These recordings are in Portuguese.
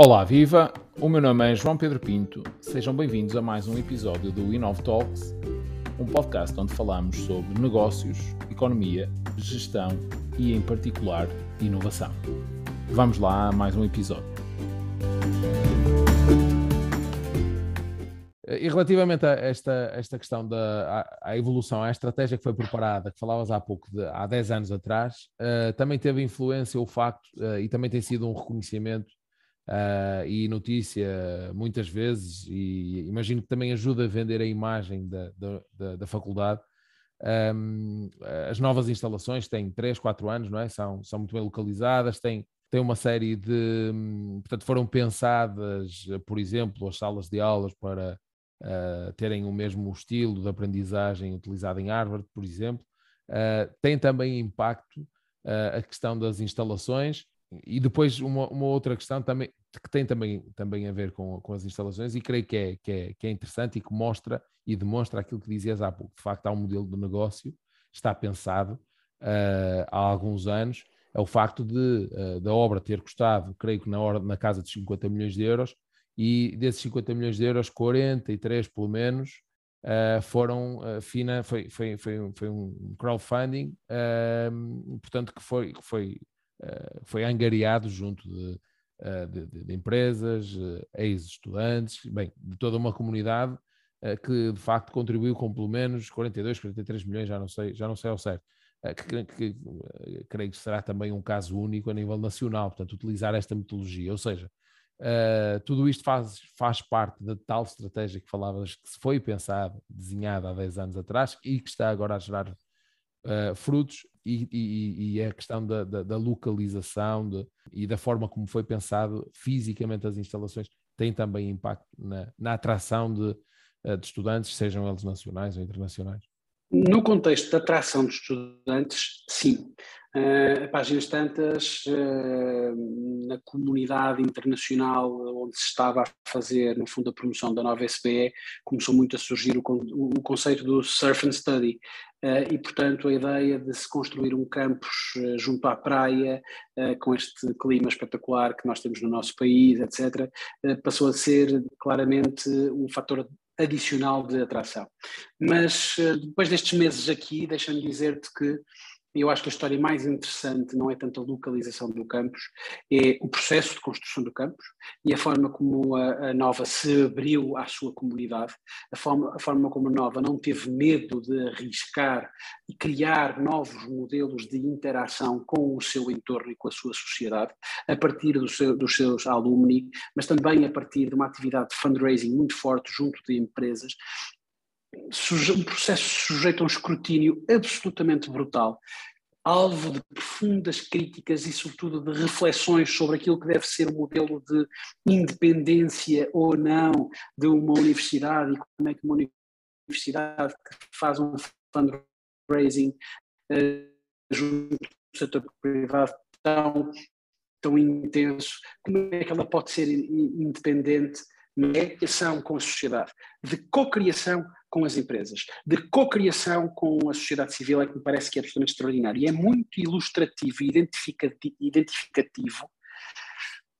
Olá, viva! O meu nome é João Pedro Pinto. Sejam bem-vindos a mais um episódio do Inov Talks, um podcast onde falamos sobre negócios, economia, gestão e, em particular, inovação. Vamos lá a mais um episódio. E relativamente a esta, esta questão da a, a evolução, a estratégia que foi preparada, que falavas há pouco, de, há 10 anos atrás, uh, também teve influência o facto, uh, e também tem sido um reconhecimento uh, e notícia muitas vezes, e imagino que também ajuda a vender a imagem da, da, da faculdade. Um, as novas instalações têm 3, 4 anos, não é? São, são muito bem localizadas, têm, têm uma série de. Portanto, foram pensadas, por exemplo, as salas de aulas para uh, terem o mesmo estilo de aprendizagem utilizado em Harvard, por exemplo. Uh, tem também impacto uh, a questão das instalações e depois uma, uma, outra questão também que tem também, também a ver com, com as instalações e creio que é, que, é, que é interessante e que mostra e demonstra aquilo que dizias há pouco. De facto, há um modelo de negócio, está pensado uh, há alguns anos, é o facto de uh, da obra ter custado, creio que na, hora, na casa de 50 milhões de euros, e desses 50 milhões de euros, 43 pelo menos uh, foram, fina, foi, foi, foi, foi um crowdfunding, portanto, que foi, que foi, foi angariado junto de eh, de, de, de empresas, eh, ex-estudantes, bem, de toda uma comunidade eh, que de facto contribuiu com pelo menos 42, 43 milhões, já não sei, já não sei ao certo. Que, que, que, creio que será também um caso único a nível nacional, portanto, utilizar esta metodologia. Ou seja, uh, tudo isto faz, faz parte da tal estratégia que falavas que foi pensada, desenhada há 10 anos atrás e que está agora a gerar uh, frutos e, e, e, é a questão da, da, da localização de, e da forma como foi pensado fisicamente as instalações tem também impacto na, na atração de, uh, de estudantes, sejam eles nacionais ou internacionais. No contexto da atração de estudantes, sim. Uh, páginas tantas, uh, na comunidade internacional onde se estava a fazer, no fundo, a promoção da nova SBE, começou muito a surgir o, o conceito do Surf and Study. Uh, e, portanto, a ideia de se construir um campus uh, junto à praia, uh, com este clima espetacular que nós temos no nosso país, etc., passou a ser claramente um fator adicional de atração. Mas eh, depois destes meses aqui, deixa-me dizer-te que eu acho que a história mais interessante não é tanto a localização do campus, é o processo de construção do campus e a forma como a, a Nova se abriu à sua comunidade, a forma, a forma como a Nova não teve medo de arriscar e criar novos modelos de interação com o seu entorno e com a sua sociedade, a partir do seu, dos seus alumni, mas também a partir de uma atividade de fundraising muito forte junto de empresas um processo sujeito a um escrutínio absolutamente brutal, alvo de profundas críticas e, sobretudo, de reflexões sobre aquilo que deve ser o modelo de independência ou não de uma universidade e como é que uma universidade que faz um fundraising uh, junto do setor privado tão, tão intenso, como é que ela pode ser independente é? Criação com a sociedade, de cocriação com as empresas, de cocriação com a sociedade civil, é que me parece que é absolutamente extraordinário. E é muito ilustrativo e identificativo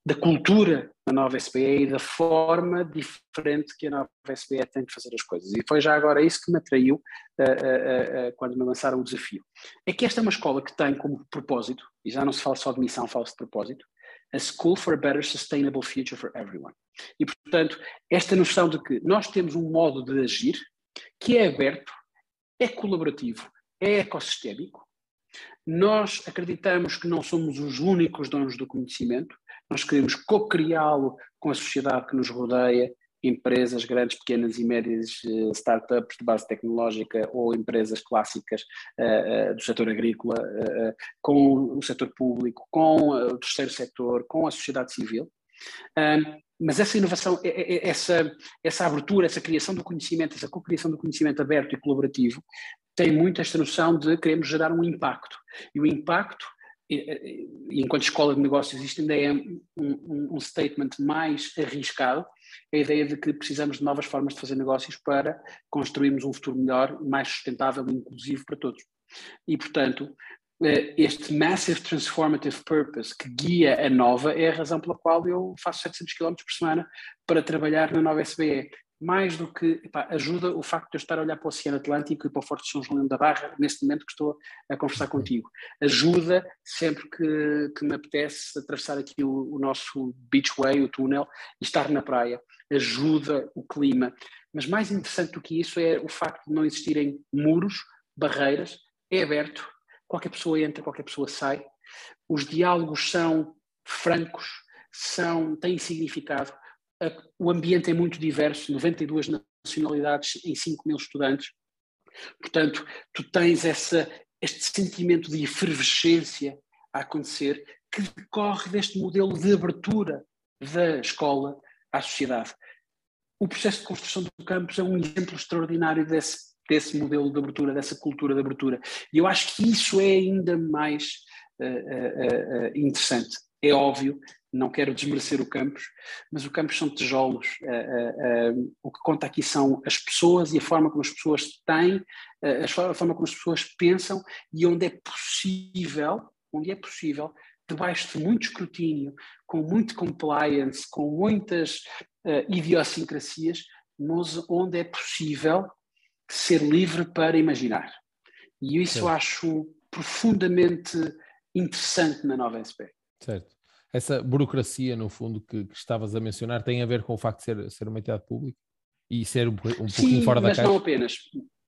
da cultura da nova SBE e da forma diferente que a nova SBE tem de fazer as coisas. E foi já agora isso que me atraiu uh, uh, uh, quando me lançaram o desafio. É que esta é uma escola que tem como propósito, e já não se fala só de missão, fala-se de propósito, a School for a Better Sustainable Future for Everyone. E, portanto, esta noção de que nós temos um modo de agir que é aberto, é colaborativo, é ecossistémico. Nós acreditamos que não somos os únicos donos do conhecimento, nós queremos co-criá-lo com a sociedade que nos rodeia, empresas grandes, pequenas e médias, uh, startups de base tecnológica ou empresas clássicas uh, uh, do setor agrícola, com o setor público, com o terceiro setor, com a sociedade civil. Mas essa inovação, essa, essa abertura, essa criação do conhecimento, essa co-criação do conhecimento aberto e colaborativo, tem muito esta noção de queremos gerar um impacto. E o impacto enquanto escola de negócios, isto ainda é um, um, um, statement mais arriscado, a ideia de que precisamos de novas formas de fazer negócios para construirmos um futuro melhor, mais sustentável e inclusivo para todos. E, portanto, este massive transformative purpose que guia a Nova é a razão pela qual eu faço 700 km por semana para trabalhar na Nova SBE. Mais do que epá, ajuda o facto de eu estar a olhar para o Oceano Atlântico e para o Forte de São João da Barra neste momento que estou a conversar contigo. Ajuda sempre que, que me apetece atravessar aqui o, o nosso beachway, o túnel, e estar na praia. Ajuda o clima. Mas mais interessante do que isso é o facto de não existirem muros, barreiras, é aberto, qualquer pessoa entra, qualquer pessoa sai. Os diálogos são francos, são, têm significado. O ambiente é muito diverso, 92 nacionalidades em 5 mil estudantes. Portanto, tu tens essa, este sentimento de efervescência a acontecer que decorre deste modelo de abertura da escola à sociedade. O processo de construção do campus é um exemplo extraordinário desse desse modelo de abertura, dessa cultura de abertura. E eu acho que isso é ainda mais uh, uh, uh, interessante. É óbvio, não quero desmerecer o campus, mas o campus são tijolos. o que conta aqui são as pessoas e a forma como as pessoas têm, a forma como as pessoas pensam e onde é possível, onde é possível, debaixo de muito escrutínio, com muito compliance, com muitas idiosincrasias, mas onde é possível ser livre para imaginar. E isso eu acho profundamente interessante na nova SP. Certo. Essa burocracia, no fundo, que, que, estavas a mencionar, tem a ver com o facto de ser, ser uma entidade pública e ser um, um Sim, pouquinho fora da mas caixa? Não apenas,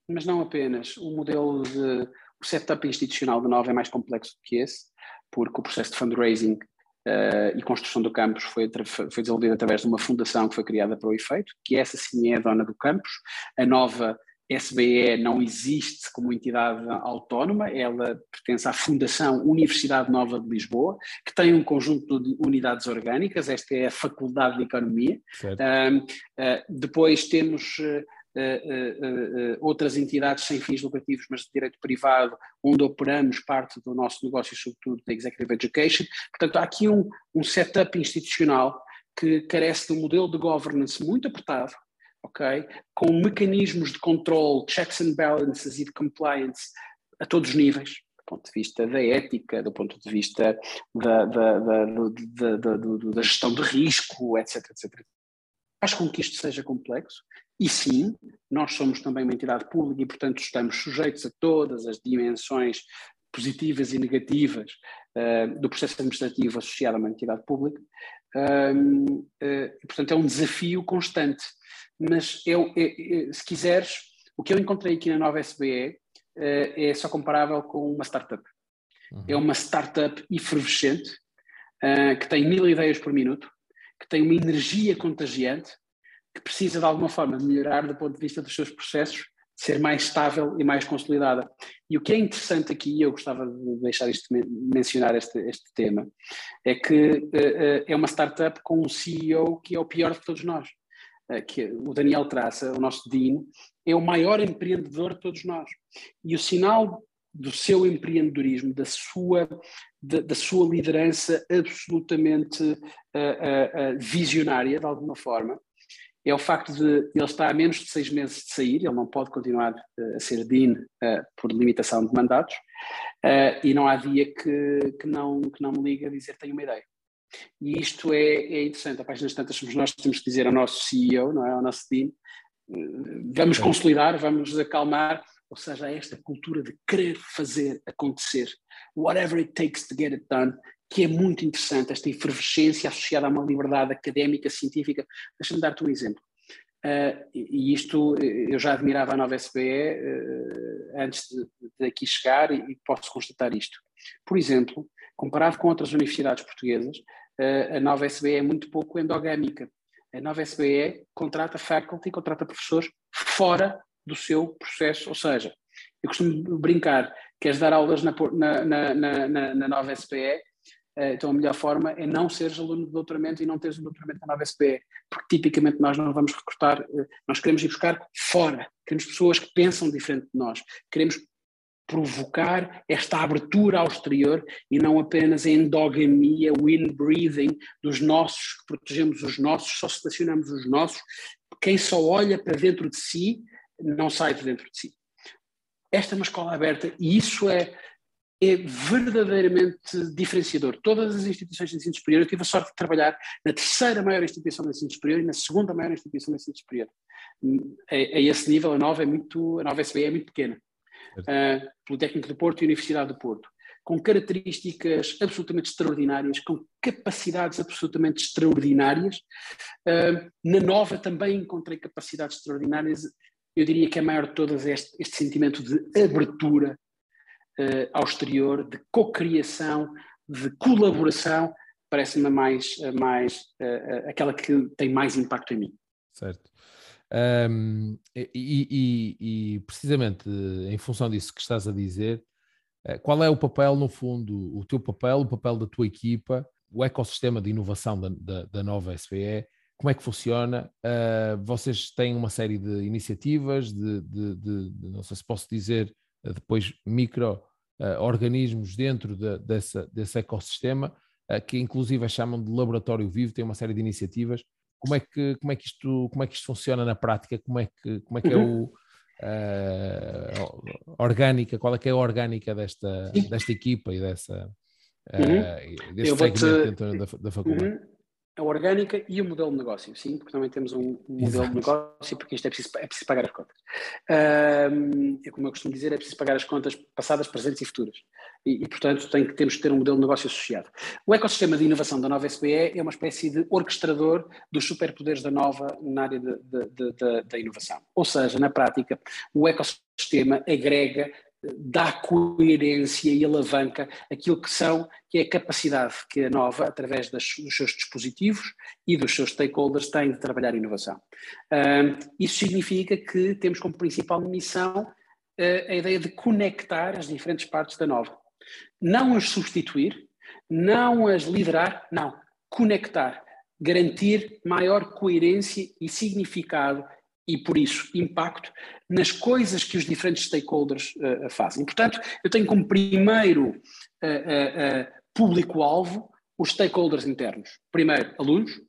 mas não apenas. O modelo de. O setup institucional da Nova é mais complexo do que esse, porque o processo de fundraising uh, e construção do campus foi, foi desenvolvido através de uma fundação que foi criada para o efeito, que essa sim é a dona do campus. A Nova SBE não existe como entidade autónoma, ela pertence à Fundação Universidade Nova de Lisboa, que tem um conjunto de unidades orgânicas, esta é a Faculdade de Economia. Uh, uh, depois temos uh, outras entidades sem fins lucrativos, mas de direito privado, onde operamos parte do nosso negócio, sobretudo da Executive Education. Portanto, há aqui um, um setup institucional que carece de um modelo de governance muito apertado, ok? Com mecanismos de controle, checks and balances e de compliance a todos os níveis, do ponto de vista da ética, do ponto de vista da, da, da, da, gestão de risco, etc, etc. Faz com que isto seja complexo e sim, nós somos também uma entidade pública e, portanto, estamos sujeitos a todas as dimensões positivas e negativas uh, do processo administrativo associado a uma entidade pública. Uh, uh, portanto, é um desafio constante mas eu, eu, se quiseres, o que eu encontrei aqui na nova SBE uh, é só comparável com uma startup. Uhum. É uma startup efervescente, uh, que tem mil ideias por minuto, que tem uma energia contagiante, que precisa de alguma forma melhorar do ponto de vista dos seus processos, ser mais estável e mais consolidada. E o que é interessante aqui, e eu gostava de deixar isto, mencionar este, este tema, é que uh, é uma startup com um CEO que é o pior de todos nós. Eh, que o Daniel traça, o nosso Dean, é o maior empreendedor de todos nós. E o sinal do seu empreendedorismo, da sua, da, da sua liderança absolutamente uh, uh, uh, visionária, de alguma forma, é o facto de ele estar a menos de seis meses de sair, ele não pode continuar a ser Dean por limitação de mandatos, e não há dia que, que, não, que não me liga a dizer tenho uma ideia. E isto é, é interessante. A páginas tantas somos nós que temos que dizer ao nosso CEO, não é? ao nosso team, vamos consolidar, vamos acalmar, ou seja, esta cultura de querer fazer acontecer, whatever it takes to get it done, que é muito interessante, esta efervescência associada a uma liberdade académica, científica. Deixa-me dar-te um exemplo. Uh, e isto eu já admirava a nova SBE uh, antes de, de, aqui chegar e, e posso constatar isto. Por exemplo, comparado com outras universidades portuguesas, a nova SBE é muito pouco endogâmica. A nova SBE contrata faculty, contrata professores fora do seu processo, ou seja, eu costumo brincar, queres dar aulas na, na, na, na, na nova SBE, eh, então a melhor forma é não seres aluno de doutoramento e não teres um doutoramento na nova SBE, porque tipicamente nós não vamos recrutar, eh, nós queremos ir buscar fora, queremos pessoas que pensam diferente de nós, queremos provocar esta abertura ao exterior e não apenas a endogamia, o inbreeding dos nossos, que protegemos os nossos, só selecionamos os nossos. Quem só olha para dentro de si não sai de dentro de si. Esta é uma escola aberta e isso é é verdadeiramente diferenciador. Todas as instituições de ensino superior, eu tive a sorte de trabalhar na terceira maior instituição de ensino superior e na segunda maior instituição de ensino superior. A, a esse nível, a nova, é muito, a nova SBE é muito pequena. Uh, Politécnico do Porto e Universidade do Porto. Com características absolutamente extraordinárias, com capacidades absolutamente extraordinárias. Uh, na nova também encontrei capacidades extraordinárias. Eu diria que a maior de todas é este, este sentimento de abertura uh, ao exterior, de cocriação, de colaboração, parece-me mais, mais uh, aquela que tem mais impacto em mim. Certo. Um, e, e, e, precisamente em função disso que estás a dizer, qual é o papel, no fundo, o teu papel, o papel da tua equipa, o ecossistema de inovação da, da, da nova SBE, como é que funciona? Uh, vocês têm uma série de iniciativas, de, de, de, de, não sei se posso dizer depois micro uh, organismos dentro de, dessa, desse ecossistema, uh, que inclusive chamam de laboratório vivo, tem uma série de iniciativas. Como é que, como é que, isto, como é que isto funciona na prática? Como é que, como é, que uhum. é o uh, orgânica, qual é que é a orgânica desta, desta equipa e dessa, uhum. deste segmento dentro da, da faculdade? A orgânica e o modelo de negócio, sim, porque também temos um, um modelo de negócio, porque isto é preciso, é preciso pagar as contas. Um, é como eu costumo dizer, é preciso pagar as contas passadas, presentes e futuras. E, e, portanto, tem temos que ter um modelo de negócio associado. O ecossistema de inovação da nova SBE é uma espécie de orquestrador dos superpoderes da nova na área da inovação. Ou seja, na prática, o ecossistema agrega dá coerência e alavanca aquilo que são, que é a capacidade que a Nova, através das, dos seus dispositivos e dos seus stakeholders, tem de trabalhar inovação. isso significa que temos como principal missão uh, a ideia de conectar as diferentes partes da Nova. Não as substituir, não as liderar, não, conectar, garantir maior coerência e significado e, por isso, impacto nas coisas que os diferentes stakeholders uh, fazem. Portanto, eu tenho como primeiro uh, uh, público-alvo os stakeholders internos. Primeiro, alunos,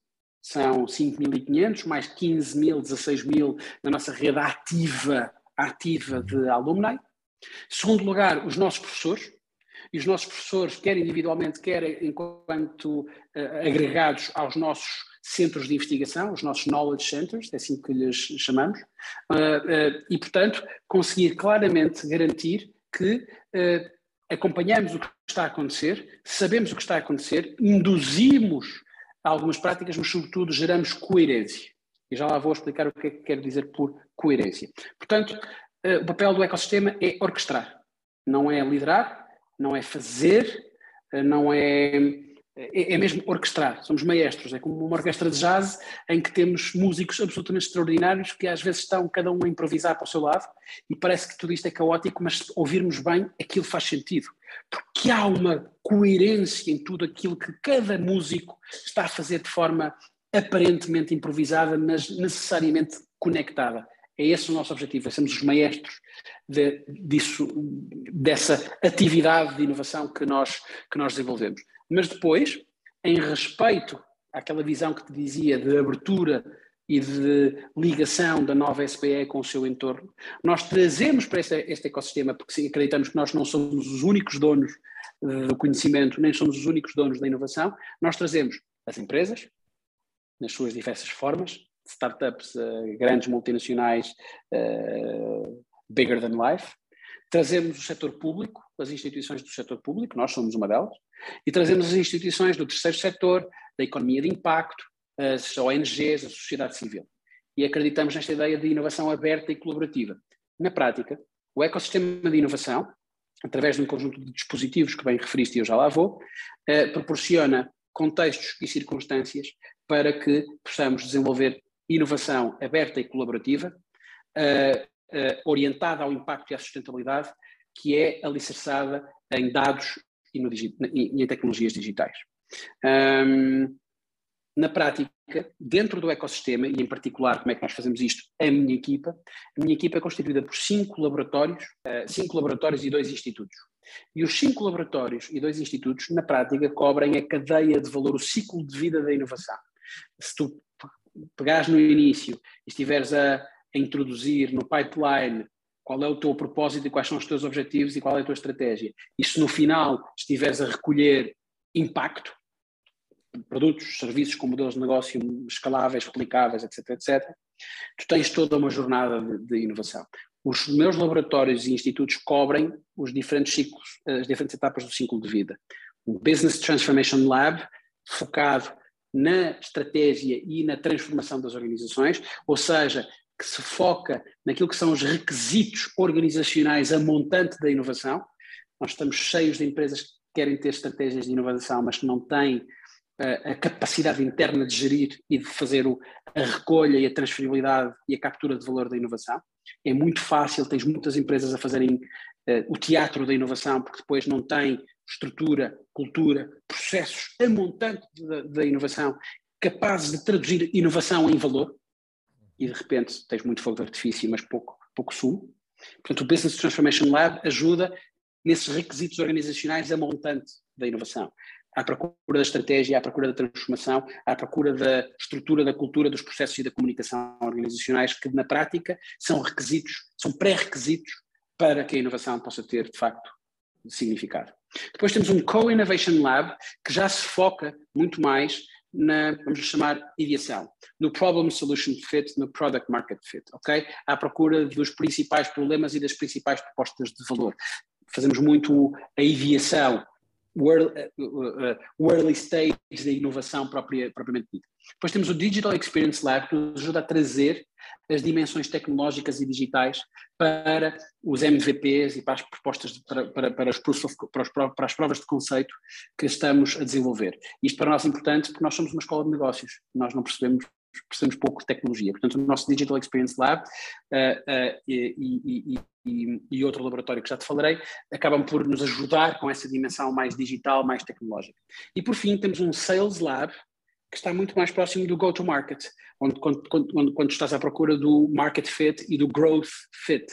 são 5.500, mais 15 mil, 16 mil na nossa rede ativa, ativa de alumni. Segundo lugar, os nossos professores, e os nossos professores, quer individualmente, quer enquanto agregados aos nossos centros de investigação, os nossos knowledge centers, é assim que lhes chamamos, uh, uh, e, portanto, conseguir claramente garantir que uh, acompanhamos o que está a acontecer, sabemos o que está a acontecer, induzimos algumas práticas, mas, sobretudo, geramos coerência. E já lá vou explicar o que é que quero dizer por coerência. Portanto, o papel do ecossistema é orquestrar, não é liderar, não é fazer, não é é, é, mesmo orquestrar, somos maestros, é como uma orquestra de jazz em que temos músicos absolutamente extraordinários que às vezes estão cada um a improvisar para o seu lado e parece que tudo isto é caótico, mas se ouvirmos bem, aquilo faz sentido, porque há uma coerência em tudo aquilo que cada músico está a fazer de forma aparentemente improvisada, mas necessariamente conectada. É esse o nosso objetivo, é sermos os maestros de, disso, dessa atividade de inovação que nós, que nós desenvolvemos. Mas depois, em respeito àquela visão que te dizia de abertura e de ligação da nova SPE com o seu entorno, nós trazemos para este, este ecossistema, porque acreditamos que nós não somos os únicos donos uh, do conhecimento, nem somos os únicos donos da inovação, nós trazemos as empresas, nas suas diversas formas, startups, uh, grandes multinacionais, uh, bigger than life, trazemos o setor público, as instituições do setor público, nós somos uma delas, e trazemos as instituições do terceiro setor, da economia de impacto, as ONGs, a sociedade civil. E acreditamos nesta ideia de inovação aberta e colaborativa. Na prática, o ecossistema de inovação, através de um conjunto de dispositivos que bem referiste e eu já lá vou, eh, proporciona contextos e circunstâncias para que possamos desenvolver inovação aberta e colaborativa, eh, eh, orientada ao impacto e à sustentabilidade, que é alicerçada em dados e, no, e em tecnologias digitais. Um, na prática, dentro do ecossistema, e em particular como é que nós fazemos isto, a minha equipa, a minha equipa é constituída por cinco laboratórios, uh, cinco laboratórios e dois institutos. E os cinco laboratórios e dois institutos, na prática, cobrem a cadeia de valor, o ciclo de vida da inovação. Se tu pegares no início e estiveres a, a introduzir no pipeline qual é o teu propósito e quais são os teus objetivos e qual é a tua estratégia. E se no final estiveres a recolher impacto, produtos, serviços com modelos de negócio escaláveis, replicáveis, etc, etc, tu tens toda uma jornada de, de inovação. Os meus laboratórios e institutos cobrem os diferentes ciclos, as diferentes etapas do ciclo de vida. Um Business Transformation Lab focado na estratégia e na transformação das organizações, ou seja, que se foca naquilo que são os requisitos organizacionais a montante da inovação. Nós estamos cheios de empresas que querem ter estratégias de inovação, mas que não têm a capacidade interna de gerir e de fazer a recolha e a transferibilidade e a captura de valor da inovação. É muito fácil, tens muitas empresas a fazerem uh, o teatro da inovação, porque depois não têm estrutura, cultura, processos a montante da, inovação capazes de traduzir inovação em valor. E de repente tens muito fogo de artifício, mas pouco, pouco sumo. Portanto, o Business Transformation Lab ajuda nesses requisitos organizacionais a montante da inovação à procura da estratégia, à procura da transformação, à procura da estrutura da cultura, dos processos e da comunicação organizacionais, que na prática são requisitos, são pré-requisitos para que a inovação possa ter, de facto, significado. Depois temos um Co-Innovation Lab, que já se foca muito mais na, vamos chamar, ideação, no Problem Solution Fit, no Product Market Fit, ok? À procura dos principais problemas e das principais propostas de valor. Fazemos muito a ideação o early, early stage da inovação própria, propriamente dita. Depois temos o Digital Experience Lab, que nos ajuda a trazer as dimensões tecnológicas e digitais para os MVPs e para as propostas, de, para, para, para, of, para, os, para, as provas de conceito que estamos a desenvolver. Isto para nós é importante porque nós somos uma escola de negócios, nós não percebemos percebemos pouco de tecnologia. Portanto, o nosso Digital Experience Lab uh, uh, e, e, e, outro laboratório que já te falarei acabam por nos ajudar com essa dimensão mais digital, mais tecnológica. E por fim, temos um Sales Lab que está muito mais próximo do go-to-market, onde quando, quando, quando estás à procura do market fit e do growth fit,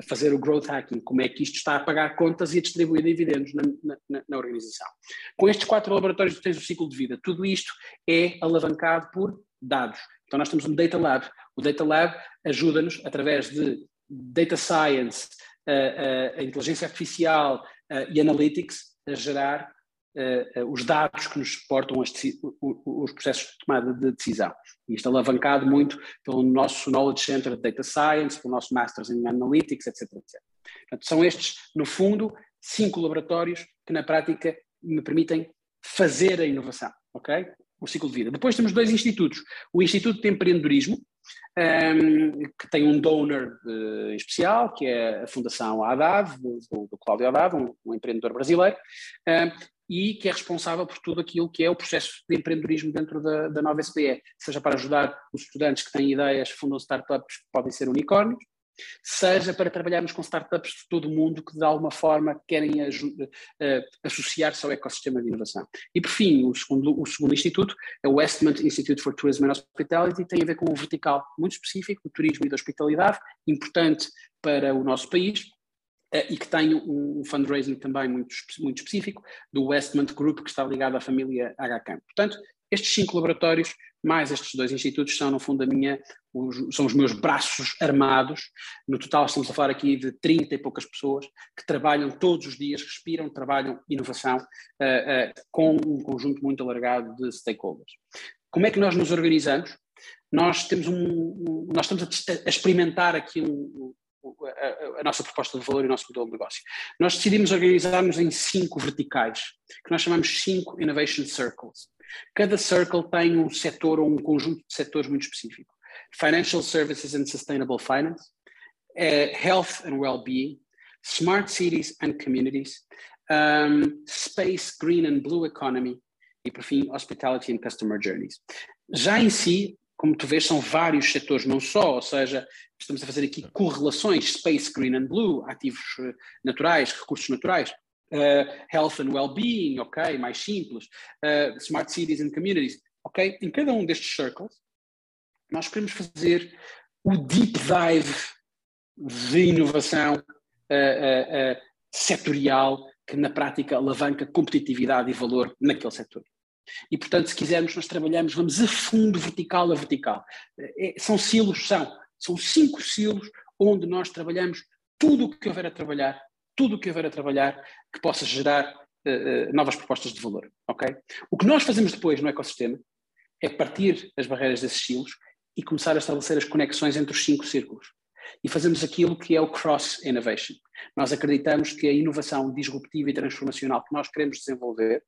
a fazer o growth hacking, como é que isto está a pagar contas e a distribuir dividendos na, na, na organização. Com estes quatro laboratórios tens o ciclo de vida. Tudo isto é alavancado por dados. Então nós temos um Data Lab. O Data Lab ajuda-nos, através de Data Science, a, a inteligência artificial e Analytics, a gerar os dados que nos suportam os, os processos de tomada de decisão. E isto é alavancado muito pelo nosso Knowledge Center de Data Science, pelo nosso Masters in Analytics, etc. etc. Portanto, são estes, no fundo, cinco laboratórios que na prática me permitem fazer a inovação, ok? o ciclo de vida. Depois temos dois institutos. O Instituto de Empreendedorismo, um, que tem um donor uh, especial, que é a Fundação Haddad, do, do Cláudio Haddad, um, um empreendedor brasileiro, e que é responsável por tudo aquilo que é o processo de empreendedorismo dentro da, da nova SPE, seja para ajudar os estudantes que têm ideias, fundam startups que podem ser unicórnios, seja para trabalharmos com startups de todo o mundo que de alguma forma querem uh, associar-se ao ecossistema de inovação. E por fim, o segundo, o segundo instituto é o Westmont Institute for Tourism and Hospitality, tem a ver com um vertical muito específico, o turismo e da hospitalidade, importante para o nosso país, uh, e que tem um fundraising também muito, muito específico do Westmont Group, que está ligado à família HK. Portanto, estes cinco laboratórios, mais estes dois institutos, são, no fundo, a minha, os, são os meus braços armados. No total, estamos a falar aqui de 30 e poucas pessoas que trabalham todos os dias, respiram, trabalham inovação uh, uh, com um conjunto muito alargado de stakeholders. Como é que nós nos organizamos? Nós, temos um, nós estamos a, a experimentar aqui um, a, a, nossa proposta de valor e o nosso modelo de negócio. Nós decidimos organizar-nos em cinco verticais, que nós chamamos cinco Innovation Circles. Cada circle tem um setor ou um conjunto de setores muito específico. Financial Services and Sustainable Finance, uh, Health and Well-being, Smart Cities and Communities, um, Space, Green and Blue Economy e, por fim, Hospitality and Customer Journeys. Já em si, como tu vês, são vários setores, não só, ou seja, estamos a fazer aqui correlações, Space, Green and Blue, ativos eh, naturais, recursos naturais, uh, health and well-being, ok, mais simples, uh, smart cities and communities, ok? Em cada um destes circles, nós queremos fazer o deep dive de inovação uh, setorial que na prática alavanca competitividade e valor naquele setor. E, portanto, se quisermos, nós trabalhamos, vamos a fundo, vertical a vertical. É, são silos, são. São cinco silos onde nós trabalhamos tudo o que houver a trabalhar, tudo o que houver a trabalhar que possa gerar uh, uh, novas propostas de valor, ok? O que nós fazemos depois no ecossistema é partir as barreiras desses silos e começar a estabelecer as conexões entre os cinco círculos. E fazemos aquilo que é o cross innovation. Nós acreditamos que a inovação disruptiva e transformacional que nós queremos desenvolver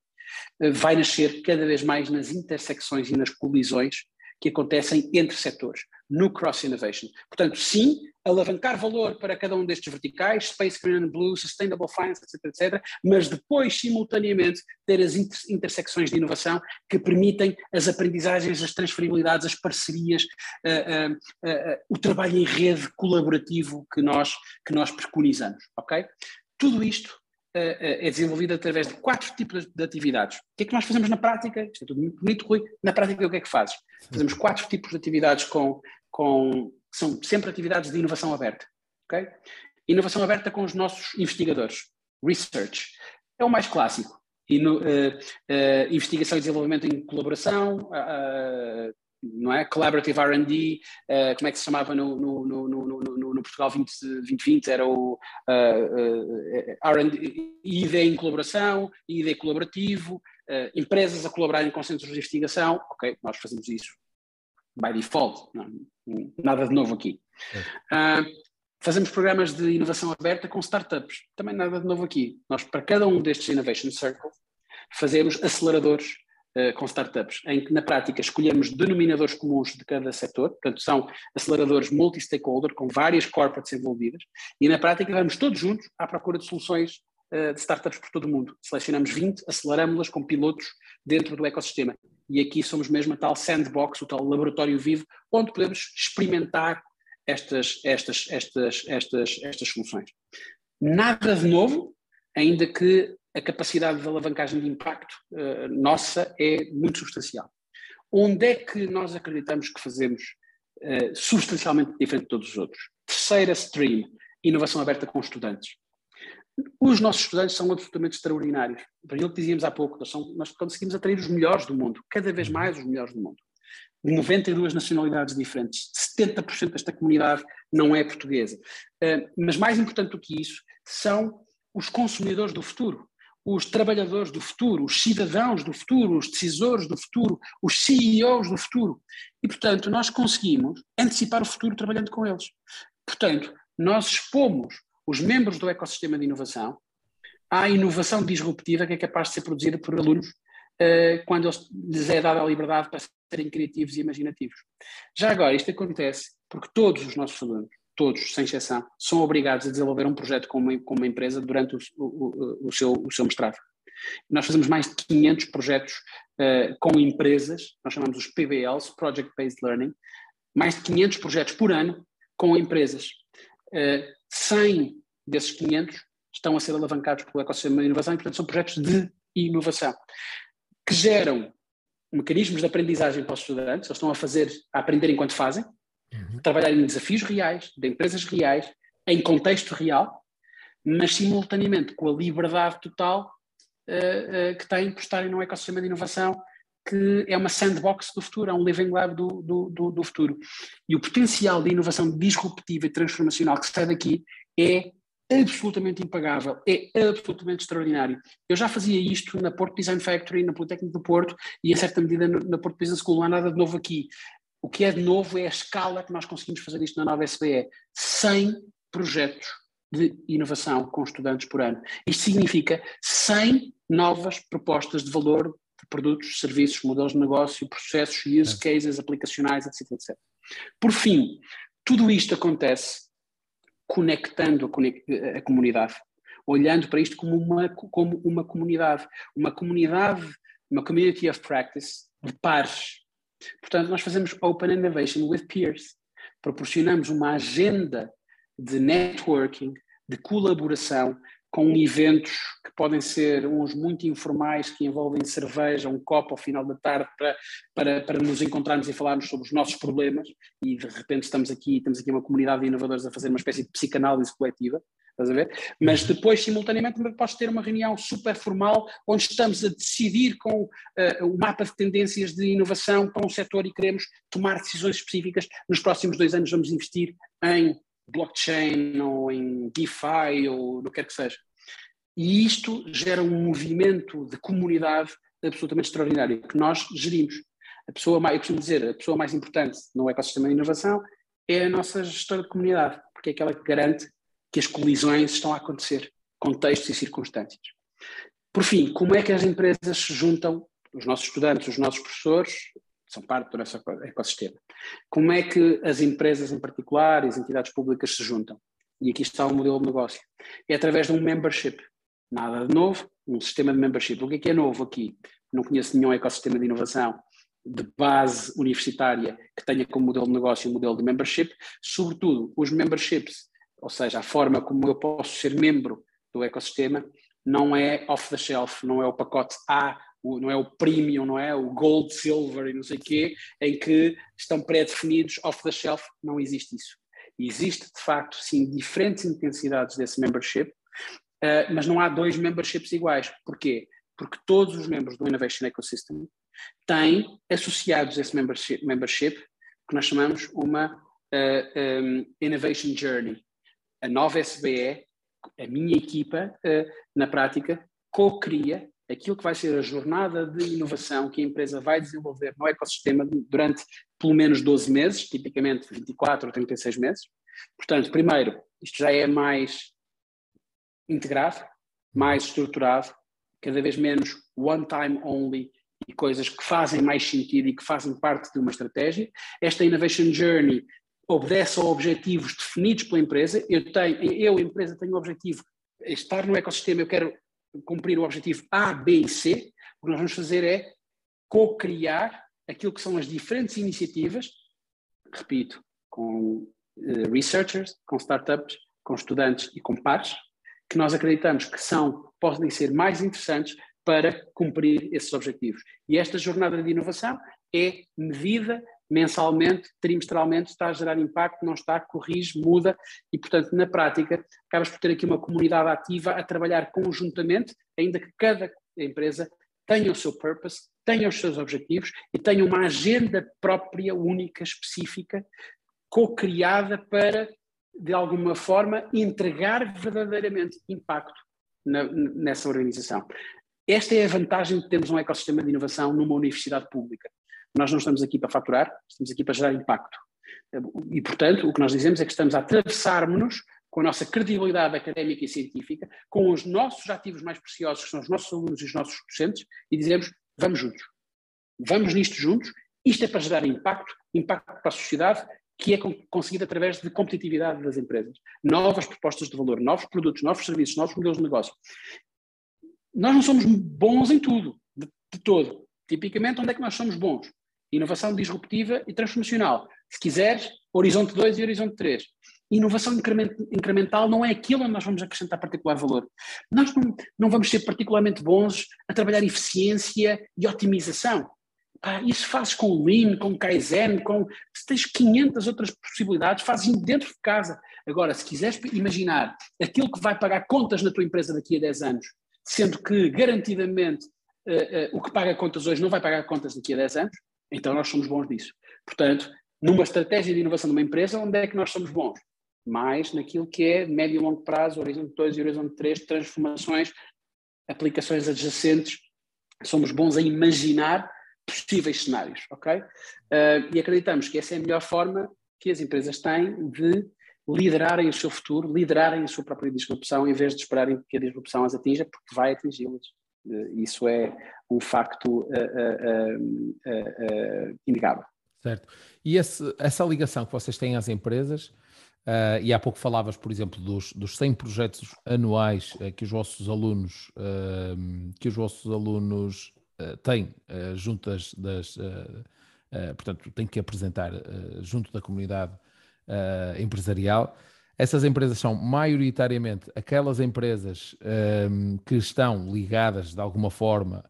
uh, vai nascer cada vez mais nas intersecções e nas colisões que acontecem entre setores, no cross innovation. Portanto, sim, alavancar valor para cada um destes verticais, Space Green and Blue, Sustainable Finance, etc, etc, mas depois, simultaneamente, ter as inter intersecções de inovação que permitem as aprendizagens, as transferibilidades, as parcerias, uh, uh, uh, o trabalho em rede colaborativo que nós, que nós preconizamos, ok? Tudo isto é desenvolvido através de quatro tipos de atividades. O que é que nós fazemos na prática? Isto é tudo muito bonito, Rui. Na prática, o que é que fazes? Fazemos quatro tipos de atividades com, com são sempre atividades de inovação aberta. Okay? Inovação aberta com os nossos investigadores. Research. É o mais clássico. E no, uh, uh, investigação e desenvolvimento em colaboração, uh, não é? Collaborative R&D, como é que se chamava no, no, no, no Portugal 20, 2020, era o uh, uh, R&D, ID em colaboração, ID colaborativo, uh, empresas a colaborarem com centros de investigação, ok, nós fazemos isso by default, não, nada de novo aqui. É. fazemos programas de inovação aberta com startups, também nada de novo aqui. Nós, para cada um destes Innovation Circles, fazemos aceleradores eh, com startups, em que na prática escolhemos denominadores comuns de cada setor, portanto são aceleradores multi-stakeholder com várias corporates envolvidas, e na prática vamos todos juntos à procura de soluções uh, de startups por todo o mundo. Selecionamos 20, aceleramos-las com pilotos dentro do ecossistema. E aqui somos mesmo a tal sandbox, o tal laboratório vivo, onde podemos experimentar estas, estas, estas, estas, estas soluções. Nada de novo, ainda que a capacidade de alavancagem de impacto uh, nossa é muito substancial. Onde é que nós acreditamos que fazemos uh, substancialmente diferente de todos os outros? Terceira stream, inovação aberta com estudantes. Os nossos estudantes são absolutamente extraordinários. Para aquilo que dizíamos há pouco, nós, são, nós conseguimos atrair os melhores do mundo, cada vez mais os melhores do mundo. 92 nacionalidades diferentes, 70% desta comunidade não é portuguesa. Uh, mas mais importante do que isso, são os consumidores do futuro os trabalhadores do futuro, os cidadãos do futuro, os decisores do futuro, os CEOs do futuro. E, portanto, nós conseguimos antecipar o futuro trabalhando com eles. Portanto, nós expomos os membros do ecossistema de inovação à inovação disruptiva que é capaz de ser produzida por alunos uh, quando lhes é dada a liberdade para serem criativos e imaginativos. Já agora, isto acontece porque todos os nossos alunos todos, sem exceção, são obrigados a desenvolver um projeto com uma, com uma empresa durante o, o, o, seu, o seu mestrado. Nós fazemos mais de 500 projetos uh, com empresas, nós chamamos os PBLs, Project Based Learning, mais de 500 projetos por ano com empresas. Uh, eh, 100 desses 500 estão a ser alavancados pelo ecossistema de inovação e, portanto, são projetos de inovação que geram mecanismos de aprendizagem para os estudantes, eles estão a fazer, a aprender enquanto fazem, uhum. trabalhar em desafios reais, de empresas reais, em contexto real, mas simultaneamente com a liberdade total uh, uh, que têm por estarem num ecossistema de inovação que é uma sandbox do futuro, é um living lab do, do, do, do futuro. E o potencial de inovação disruptiva e transformacional que sai daqui é absolutamente impagável, é absolutamente extraordinário. Eu já fazia isto na Porto Design Factory, na Politécnico do Porto e, em certa medida, na Porto Business School. Não há nada de novo aqui. O que é de novo é a escala que nós conseguimos fazer isto na nova SBE. 100 projetos de inovação com estudantes por ano. Isto significa 100 novas propostas de valor de produtos, serviços, modelos de negócio, processos, use cases, aplicacionais, etc, etc. Por fim, tudo isto acontece conectando a, a comunidade, olhando para isto como uma, como uma comunidade, uma comunidade, uma community of practice de pares, Portanto, nós fazemos Open Innovation with Peers. Proporcionamos uma agenda de networking, de colaboração, com eventos que podem ser uns muito informais, que envolvem cerveja, um copo ao final da tarde, para, para, para nos encontrarmos e falarmos sobre os nossos problemas, e de repente estamos aqui, temos aqui uma comunidade de inovadores a fazer uma espécie de psicanálise coletiva, estás a ver? Mas depois, simultaneamente, podes ter uma reunião super formal onde estamos a decidir com uh, o mapa de tendências de inovação para um setor e queremos tomar decisões específicas. Nos próximos dois anos vamos investir em blockchain ou em DeFi ou no que quer que seja. E isto gera um movimento de comunidade absolutamente extraordinário que nós gerimos. A pessoa mais, eu costumo dizer, a pessoa mais importante no ecossistema de inovação é a nossa gestora de comunidade, porque é aquela que garante que as colisões estão a acontecer, contextos e circunstâncias. Por fim, como é que as empresas se juntam, os nossos estudantes, os nossos professores, são parte do nosso ecossistema. Como é que as empresas em particular e as entidades públicas se juntam? E aqui está o modelo de negócio. É através de um membership. Nada de novo, um sistema de membership. O que é que é novo aqui? Não conheço nenhum ecossistema de inovação de base universitária que tenha como modelo de negócio o um modelo de membership. Sobretudo, os memberships, ou seja, a forma como eu posso ser membro do ecossistema, não é off the shelf, não é o pacote A não é o premium, não é o gold, silver e não sei o quê, em que estão pré-definidos off the shelf, não existe isso. Existe, de facto, sim, diferentes intensidades desse membership, uh, mas não há dois memberships iguais. Porquê? Porque todos os membros do Innovation Ecosystem têm associados a esse membership, membership que nós chamamos uma uh, eh, um, Innovation Journey. A nova SBE, a minha equipa, uh, na prática, co-cria aquilo que vai ser a jornada de inovação que a empresa vai desenvolver no ecossistema durante pelo menos 12 meses, tipicamente 24 ou 36 meses. Portanto, primeiro, isto já é mais integrado, mais estruturado, cada vez menos one time only e coisas que fazem mais sentido e que fazem parte de uma estratégia. Esta Innovation Journey obedece a objetivos definidos pela empresa. Eu, tenho, eu, empresa, tenho o objetivo de estar no ecossistema, eu quero cumprir o objetivo A, B e C, o que nós vamos fazer é co-criar aquilo que são as diferentes iniciativas, repito, com uh, researchers, com startups, com estudantes e com pares, que nós acreditamos que são, podem ser mais interessantes para cumprir esses objetivos. E esta jornada de inovação é medida mensalmente, trimestralmente, está a gerar impacto, não está, corrige, muda e, portanto, na prática, acabas por ter aqui uma comunidade ativa a trabalhar conjuntamente, ainda que cada empresa tenha o seu purpose, tenha os seus objetivos e tenha uma agenda própria, única, específica, co-criada para, de alguma forma, entregar verdadeiramente impacto na, nessa organização. Esta é a vantagem de termos um ecossistema de inovação numa universidade pública. Nós não estamos aqui para faturar, estamos aqui para gerar impacto. E, portanto, o que nós dizemos é que estamos a atravessar-nos com a nossa credibilidade académica e científica, com os nossos ativos mais preciosos, que são os nossos alunos e os nossos docentes, e dizemos: vamos juntos. Vamos nisto juntos. Isto é para gerar impacto, impacto para a sociedade, que é conseguido através de competitividade das empresas. Novas propostas de valor, novos produtos, novos serviços, novos modelos de negócio. Nós não somos bons em tudo, de, de todo. Tipicamente, onde é que nós somos bons? Inovação disruptiva e transformacional. Se quiseres, horizonte 2 e horizonte 3. Inovação incremental não é aquilo onde nós vamos acrescentar particular valor. Nós não, não vamos ser particularmente bons a trabalhar eficiência e otimização. Isso fazes com Lean, com Kaizen, com. Se tens 500 outras possibilidades, fazes dentro de casa. Agora, se quiseres imaginar aquilo que vai pagar contas na tua empresa daqui a 10 anos, sendo que garantidamente uh, uh, o que paga contas hoje não vai pagar contas daqui a 10 anos, então nós somos bons nisso. Portanto, numa estratégia de inovação de uma empresa, onde é que nós somos bons? Mais naquilo que é médio e longo prazo, horizonte 2 e horizonte 3, transformações, aplicações adjacentes. Somos bons a imaginar possíveis cenários, ok? Uh, e acreditamos que essa é a melhor forma que as empresas têm de liderarem o seu futuro, liderarem a sua própria disrupção, em vez de esperarem que a disrupção as atinja, porque vai atingi-las. Uh, isso é um facto uh, inegável. Certo. E esse, essa ligação que vocês têm às empresas, uh, e há pouco falavas, por exemplo, dos, dos 100 projetos anuais uh, que os vossos alunos, uh, que os vossos alunos têm juntas das, portanto, têm que apresentar junto da comunidade empresarial. Essas empresas são maioritariamente aquelas empresas que estão ligadas de alguma forma,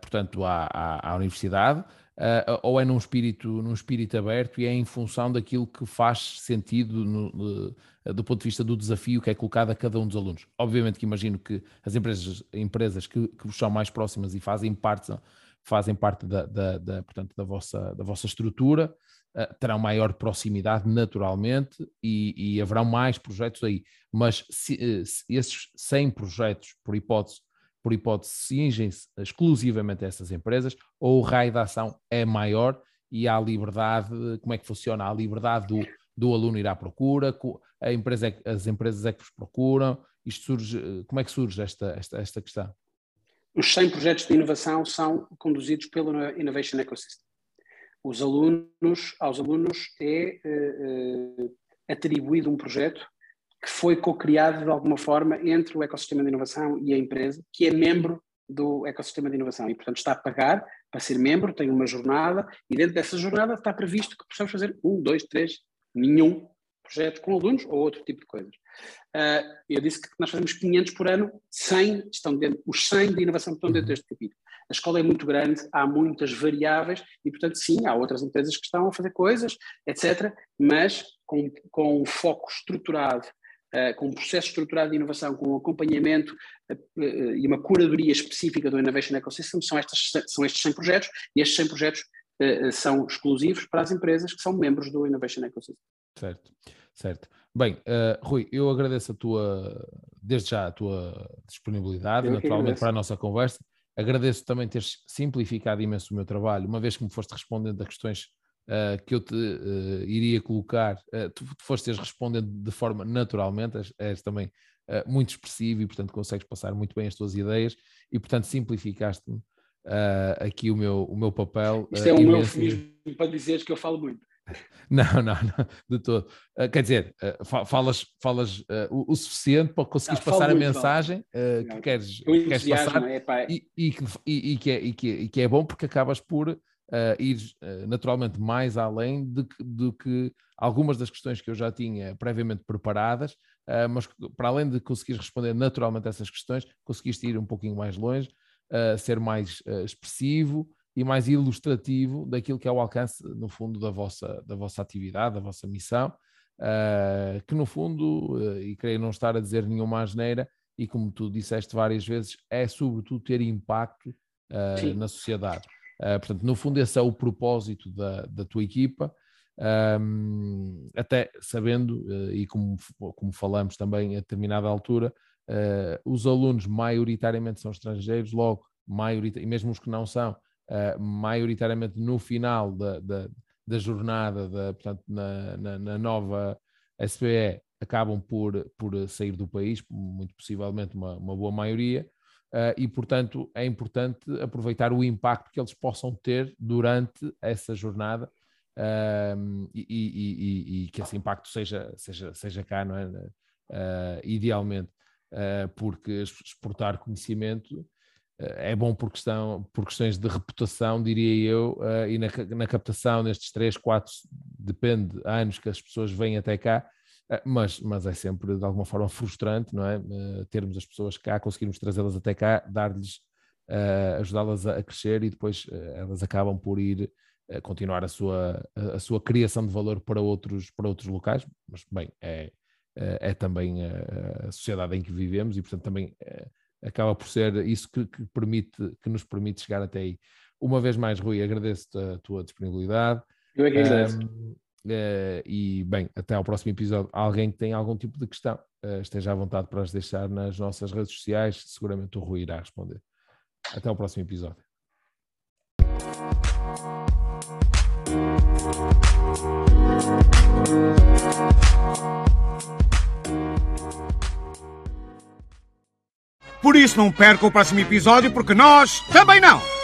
portanto, à, à, à universidade, uh, ou é num espírito, num espírito aberto e é em função daquilo que faz sentido no, do ponto de vista do desafio que é colocado a cada um dos alunos. Obviamente que imagino que as empresas, empresas que, que vos são mais próximas e fazem parte, fazem parte da, da, da portanto, da, vossa, da vossa estrutura, uh, terão maior proximidade naturalmente e, e haverão mais projetos aí. Mas se, se esses 100 projetos, por hipótese, por hipótese, cingem-se exclusivamente a essas empresas, ou o raio de ação é maior e há liberdade, como é que funciona? a liberdade do, do aluno ir à procura, a empresa é, as empresas é que vos procuram, isto surge, como é que surge esta, esta, esta questão? Os 100 projetos de inovação são conduzidos pelo Innovation Ecosystem. Os alunos, aos alunos é uh, atribuído um projeto que foi co-criado de alguma forma entre o ecossistema de inovação e a empresa, que é membro do ecossistema de inovação e, portanto, está a pagar para ser membro, tem uma jornada e dentro dessa jornada está previsto que possamos fazer um, dois, três, nenhum projeto com alunos ou outro tipo de coisas. Uh, eu disse que nós fazemos 500 por ano, 100 estão dentro, os 100 de inovação estão dentro deste capítulo. A escola é muito grande, há muitas variáveis e, portanto, sim, há outras empresas que estão a fazer coisas, etc., mas com, com um foco estruturado com um processo estruturado de inovação, com um acompanhamento uh, uh, e uma curadoria específica do Innovation Ecosystem, são, estas, são estes 100 projetos, e estes 100 projetos são exclusivos para as empresas que são membros do Innovation Ecosystem. Certo, certo. Bem, Rui, eu agradeço a tua, desde já, a tua disponibilidade, naturalmente, para a nossa conversa. Agradeço também teres simplificado imenso o meu trabalho, uma vez que me foste respondendo a questões uh, que eu te uh, iria colocar, uh, tu, tu fostes respondendo de forma naturalmente, és, és também muito expressivo e, portanto, consegues passar muito bem as tuas ideias e, portanto, simplificaste-me aqui o meu, o meu papel. Isto é um eufemismo para dizeres que eu falo muito. Não, não, não, de todo. Uh, quer dizer, uh, falas, falas uh, o, o, suficiente para conseguires não, passar a mensagem que queres, que queres passar é, e, e, e, e, que é, e, que, e que é bom porque acabas por uh, ir uh, naturalmente mais além do que, de que algumas das questões que eu já tinha previamente preparadas, uh, mas para além de conseguir responder naturalmente a essas questões, conseguiste ir um pouquinho mais longe, ser mais expressivo e mais ilustrativo daquilo que é o alcance, no fundo, da vossa, da vossa atividade, da vossa missão, que no fundo, e creio não estar a dizer nenhuma asneira, e como tu disseste várias vezes, é sobretudo ter impacto na sociedade. Uh, portanto, no fundo, esse é o propósito da, da tua equipa, um, até sabendo, uh, e como, como falamos também a determinada altura, uh, os alunos maioritariamente são estrangeiros, logo, e mesmo os que não são, maioritariamente no final da, da, da jornada, da, portanto, na, na, na nova SPE, acabam por, por sair do país, muito possivelmente uma, uma boa maioria, Uh, e, portanto, é importante aproveitar o impacto que eles possam ter durante essa jornada uh, e, e, e, e, que esse impacto seja, seja, seja cá, não é? Uh, idealmente, porque exportar conhecimento é bom por, questão, por questões de reputação, diria eu, e na, na captação nestes 3, 4, depende, anos que as pessoas vêm até cá, mas, mas é sempre de alguma forma frustrante, não é? Uh, termos as pessoas cá, conseguirmos trazê-las até cá, dar-lhes, uh, ajudá-las a, crescer e depois elas acabam por ir continuar a sua, a, sua criação de valor para outros, para outros locais, mas bem, é, é também a, sociedade em que vivemos e portanto também acaba por ser isso que, que, permite, que nos permite chegar até aí. Uma vez mais, Rui, agradeço-te a tua disponibilidade. Eu é que agradeço. Um, Uh, e bem, até ao próximo episódio. Alguém que tem algum tipo de questão, uh, esteja à vontade para as deixar nas nossas redes sociais, seguramente o Rui irá responder. Até ao próximo episódio. Por isso não perca o próximo episódio, porque nós também não!